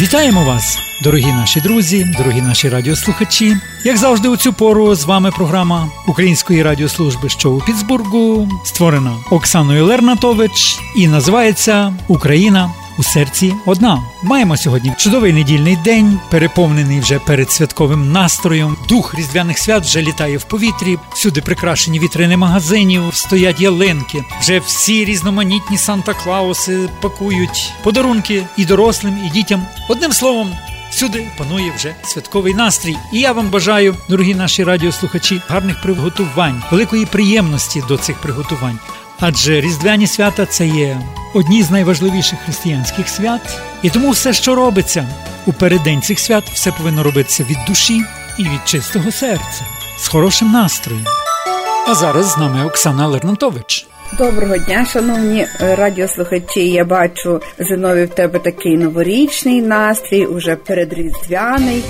Вітаємо вас, дорогі наші друзі, дорогі наші радіослухачі. Як завжди, у цю пору з вами програма Української радіослужби, що у Пітсбургу, створена Оксаною Лернатович і називається Україна у серці одна. Маємо сьогодні чудовий недільний день, переповнений вже перед святковим настроєм. Дух різдвяних свят вже літає в повітрі. Всюди прикрашені вітрини магазинів, стоять ялинки. Вже всі різноманітні Санта-Клауси пакують подарунки і дорослим, і дітям. Одним словом. Всюди панує вже святковий настрій, і я вам бажаю, дорогі наші радіослухачі, гарних приготувань, великої приємності до цих приготувань. Адже різдвяні свята це є одні з найважливіших християнських свят, і тому все, що робиться у переддень цих свят, все повинно робитися від душі і від чистого серця, з хорошим настроєм. А зараз з нами Оксана Лернатович. Доброго дня, шановні радіослухачі. Я бачу Зинові в тебе такий новорічний настрій, уже передріздвяний.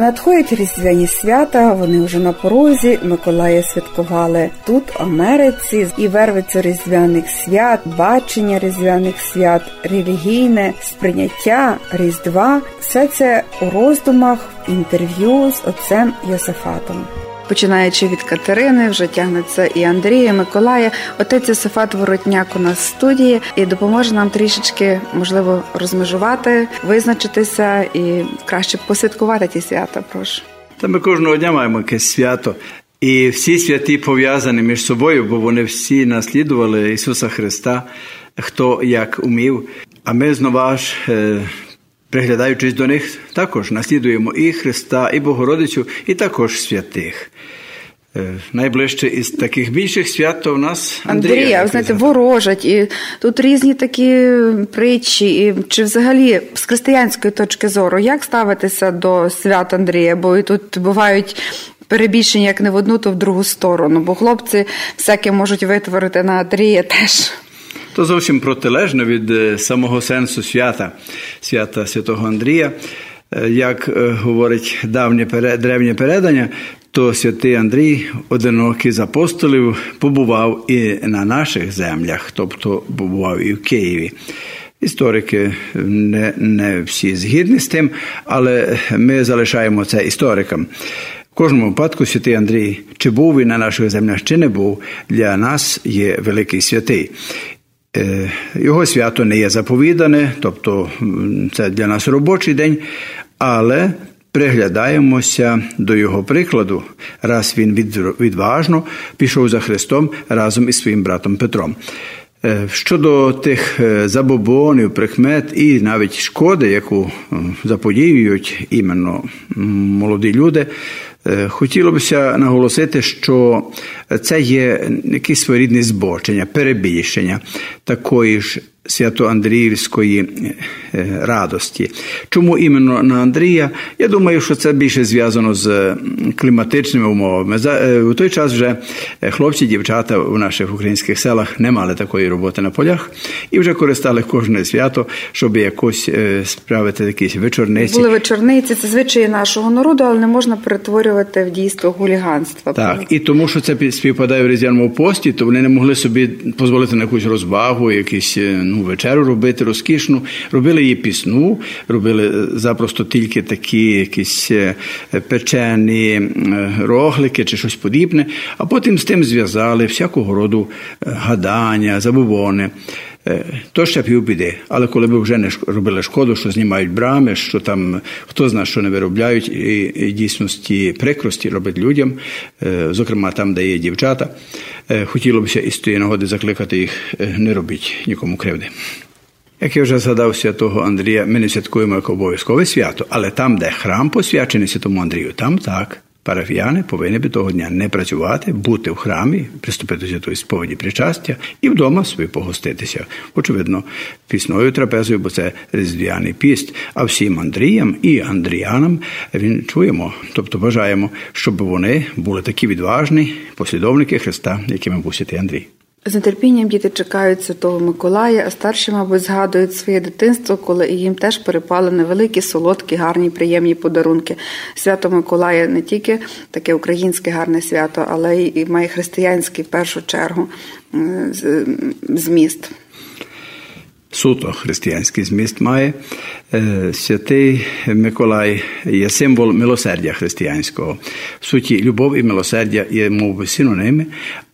Надходять різдвяні свята, вони вже на порозі. Миколая святкували тут, в Америці, і вервицю різдвяних свят, бачення різдвяних свят, релігійне сприйняття Різдва. Все це у роздумах, інтерв'ю з отцем Йосифатом. Починаючи від Катерини, вже тягнеться і Андрія, і Миколая. Отець Йосифат Воротняк у нас в студії і допоможе нам трішечки, можливо, розмежувати, визначитися і краще посвяткувати ті свята. Прошу. Та ми кожного дня маємо якесь свято. І всі святі пов'язані між собою, бо вони всі наслідували Ісуса Христа, хто як умів. А ми знову ж Приглядаючись до них, також наслідуємо і Христа, і Богородицю, і також святих. Е, найближче із таких більших свят то в нас Андрія. Андрія, ви знаєте, ворожать, і тут різні такі притчі, і чи взагалі з християнської точки зору, як ставитися до свят Андрія? Бо і тут бувають перебільшення як не в одну, то в другу сторону, бо хлопці всяке можуть витворити на Андрія теж то зовсім протилежно від е, самого сенсу свята, свята святого Андрія. Е, як е, говорить давнє древнє передання, то святий Андрій, одинокий з апостолів, побував і на наших землях, тобто побував і в Києві. Історики не не всі згідні з тим, але ми залишаємо це історикам. В кожному випадку святий Андрій, чи був він на наших землях, чи не був, для нас є великий святий. Е, його свято не є заповідане, тобто це для нас робочий день, але приглядаємося до його прикладу, раз він відважно пішов за Христом разом із своїм братом Петром. Е, щодо тих е, забобонів, прикмет і навіть шкоди, яку заподіюють іменно молоді люди, хотіло бся наголосити, що це є якесь своєрідне збочення, перебільшення такої ж Свято-Андріївської радості. Чому іменно на Андрія? Я думаю, що це більше зв'язано з кліматичними умовами. Е, у той час вже хлопці, дівчата у наших українських селах не мали такої роботи на полях і вже користали кожне свято, щоб якось справити якісь вечорниці. Були вечорниці, це звичаї нашого народу, але не можна перетворювати в дійство хуліганства. Так, і тому, що це співпадає в різдвяному пості, то вони не могли собі дозволити на якусь розвагу, якісь ну ну, вечеру робити розкішну. Робили її пісну, робили е, запросто тільки такі якісь е, печені е, роглики чи щось подібне, а потім з тим зв'язали всякого роду гадання, забобони. То ще півбіди. Але коли б вже не робили шкоду, що знімають брами, що там хто знає, що не виробляють, і, і дійсності прикрості роблять людям, зокрема там, де є дівчата, хотіло б із тієї нагоди закликати їх, не робіть нікому кривди. Як я вже згадав святого Андрія, ми не святкуємо як обов'язкове свято, але там, де храм посвячений Святому Андрію, там так. Парафіяни повинні би того дня не працювати, бути в храмі, приступити до святої сповіді причастя і вдома собі погоститися. Очевидно, пісною трапезою, бо це різдвяний піст. А всім Андріям і Андріянам він чуємо, тобто бажаємо, щоб вони були такі відважні послідовники Христа, якими був святий Андрій. З нетерпінням діти чекають Святого Миколая, а старші, мабуть, згадують своє дитинство, коли їм теж перепали невеликі, солодкі, гарні, приємні подарунки. Свято Миколая не тільки таке українське гарне свято, але й має християнський в першу чергу зміст. Суто християнський зміст має. Святий Миколай є символ милосердя християнського. В суті, любов і милосердя є мов би, синоними,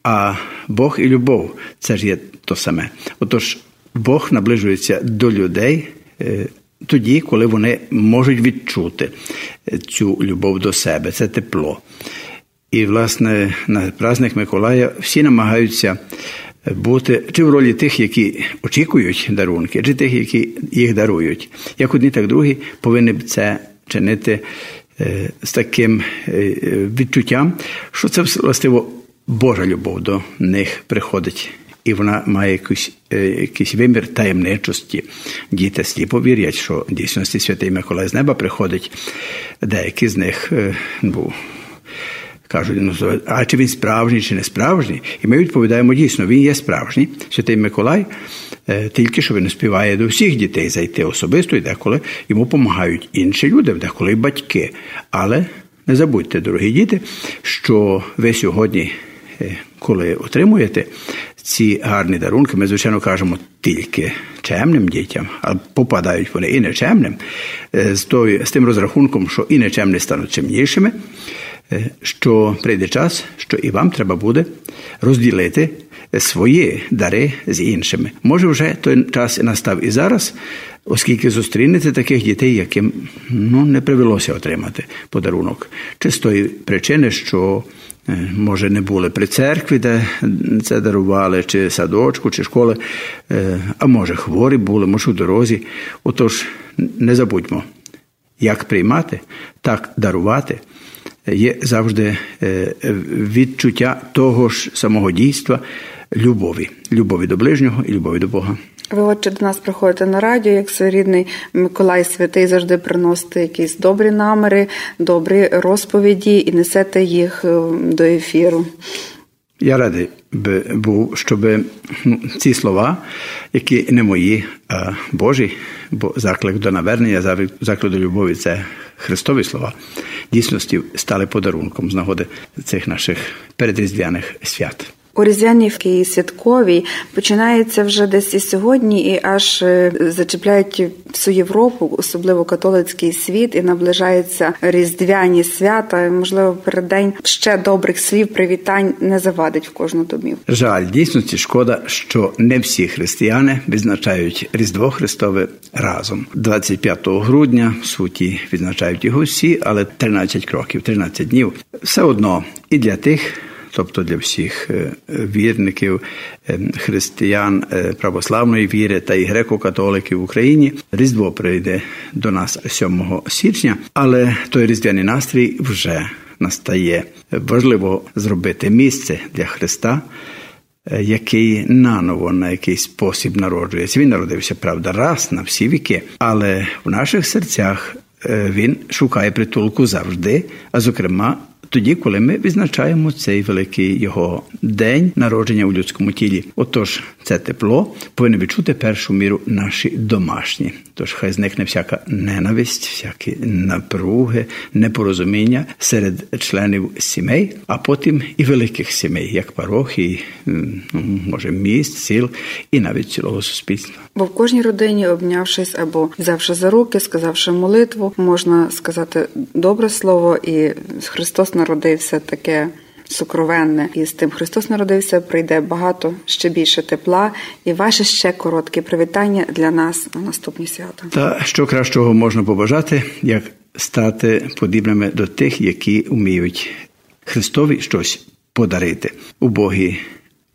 а Бог і любов це ж є то саме. Отож, Бог наближується до людей. Тоді, коли вони можуть відчути цю любов до себе, це тепло. І, власне, на праздник Миколая всі намагаються бути чи в ролі тих, які очікують дарунки, чи тих, які їх дарують. Як одні, так другі повинні б це чинити е, з таким е, відчуттям, що це властиво Божа любов до них приходить. І вона має якийсь, е, якийсь вимір таємничості. Діти сліпо вірять, що в дійсності святий Миколай з неба приходить. Деякі з них ну, кажуть, ну а чи він справжній, чи не справжній? І ми відповідаємо дійсно, він є справжній. Святий Миколай, тільки що він співає до всіх дітей зайти особисто і деколи йому допомагають інші люди, деколи й батьки. Але не забудьте, дорогі діти, що ви сьогодні, коли отримуєте ці гарні дарунки, ми, звичайно, кажемо тільки чемним дітям, а попадають вони і нечемним, з тим розрахунком, що і нечемні стануть чемнішими. Що прийде час, що і вам треба буде розділити свої дари з іншими. Може, вже той час настав і зараз, оскільки зустрінете таких дітей, яким ну, не привелося отримати подарунок, чи з тої причини, що. Може, не були при церкві, де це дарували, чи садочку, чи школи, а може, хворі були, може, у дорозі. Отож, не забудьмо, як приймати, так дарувати є завжди е, відчуття того ж самого дійства любові, любові до ближнього і любові до Бога. Ви отче до нас приходите на радіо, як своєрідний Миколай Святий завжди приносите якісь добрі намери, добрі розповіді і несете їх е, до ефіру. Я радий був, щоб ну, ці слова, які не мої, а Божі, бо заклик до навернення, заклик до любові це Христові слова, дійсності стали подарунком з нагоди цих наших передріздвяних свят. У Різдвянівській святковій починається вже десь і сьогодні, і аж е, зачіпляють всю Європу, особливо католицький світ, і наближаються різдвяні свята. Можливо, переддень ще добрих слів, привітань не завадить в кожну домів. Жаль, дійсності шкода, що не всі християни відзначають Різдво Христове разом. 25 грудня в суті відзначають його всі, але 13 кроків, 13 днів все одно і для тих тобто для всіх е, вірників е, християн е, православної віри та і греко-католиків в Україні. Різдво прийде до нас 7 січня, але той різдвяний настрій вже настає. Важливо зробити місце для Христа. Який наново на якийсь спосіб народжується. Він народився, правда, раз на всі віки, але в наших серцях він шукає притулку завжди, а зокрема тоді, коли ми відзначаємо цей великий його день народження у людському тілі. Отож, це тепло повинно відчути першу міру наші домашні. Тож хай зникне всяка ненависть, всякі напруги, непорозуміння серед членів сімей, а потім і великих сімей, як парохій, ну, може міст, сіл і навіть цілого суспільства. Бо в кожній родині, обнявшись або взявши за руки, сказавши молитву, можна сказати добре слово, і Христос народився таке. Сукровенне і з тим Христос народився, прийде багато ще більше тепла, і ваше ще коротке привітання для нас на наступні свята. Та що кращого можна побажати, як стати подібними до тих, які вміють Христові щось подарити убогі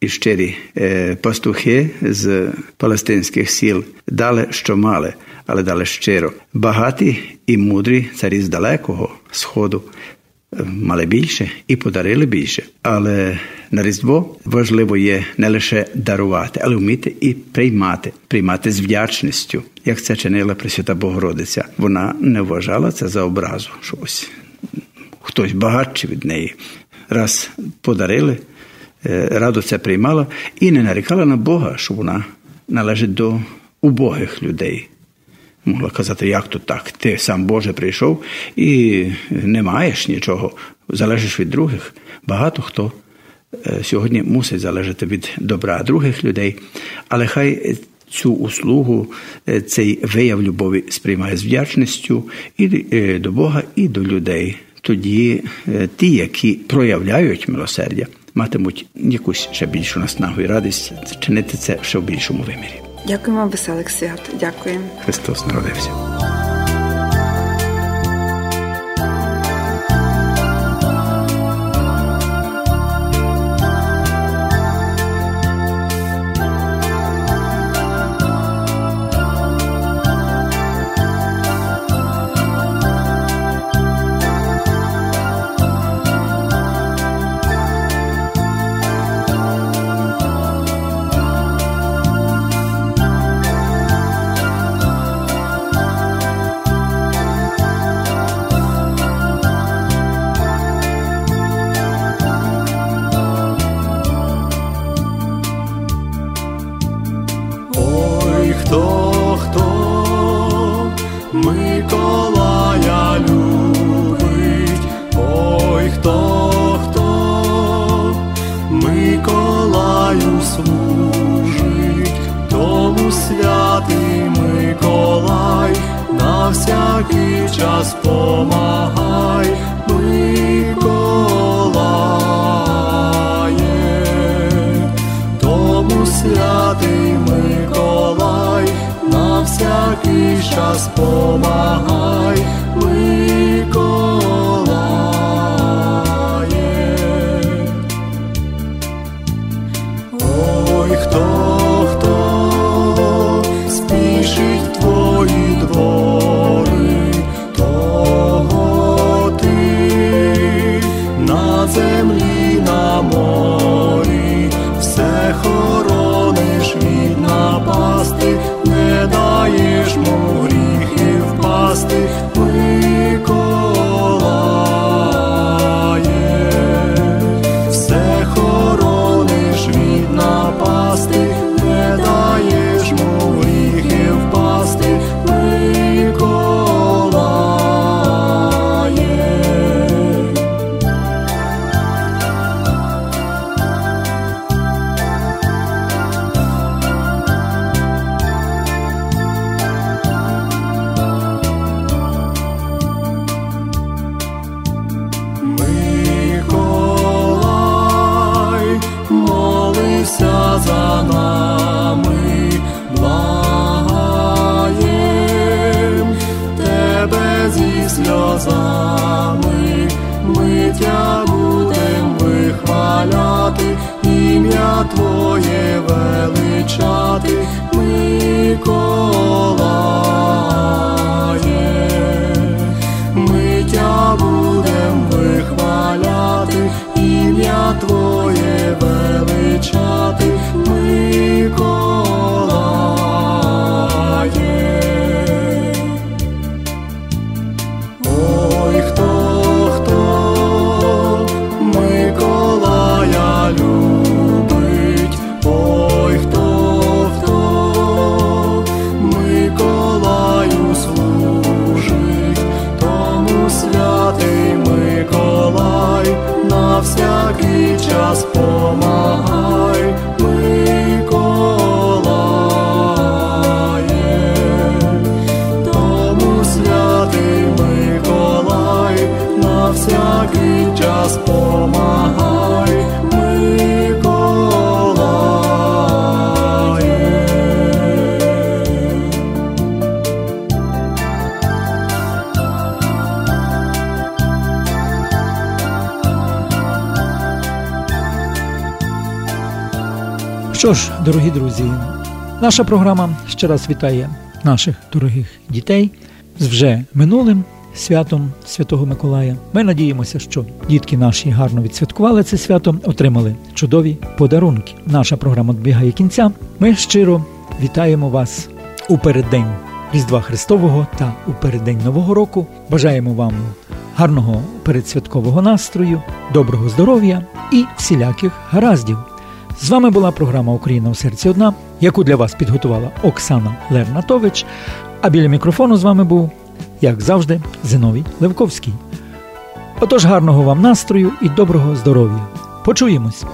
і щирі е, пастухи з палестинських сіл дали, що мали, але дали щиро. Багаті і мудрі царі з далекого сходу мали більше і подарили більше. Але на Різдво важливо є не лише дарувати, але вміти і приймати, приймати з вдячністю, як це чинила Пресвята Богородиця. Вона не вважала це за образу. що ось Хтось багатший від неї. Раз подарили, радо це приймала і не нарікала на Бога, що вона належить до убогих людей. Могла казати, як то так? Ти сам Боже прийшов і не маєш нічого, залежиш від других. Багато хто сьогодні мусить залежати від добра других людей, але хай цю услугу, цей вияв любові сприймає з вдячністю і до Бога, і до людей. Тоді ті, які проявляють милосердя, матимуть якусь ще більшу наснагу і радість чинити це ще в більшому вимірі. Дякуємо, веселих свят. Дякуємо. Христос народився. помагай, тому святий Миколай, на всякий час помагай. сльозами, ми тя будем вихваляти, ім'я Твоє величати, ми. Що ж, дорогі друзі, наша програма ще раз вітає наших дорогих дітей з вже минулим святом Святого Миколая. Ми надіємося, що дітки наші гарно відсвяткували це свято, отримали чудові подарунки. Наша програма добігає кінця. Ми щиро вітаємо вас у переддень Різдва Христового та у переддень Нового року. Бажаємо вам гарного передсвяткового настрою, доброго здоров'я і всіляких гараздів. З вами була програма Україна у серці одна, яку для вас підготувала Оксана Лернатович. А біля мікрофону з вами був, як завжди, Зиновій Левковський. Отож, гарного вам настрою і доброго здоров'я. Почуємось!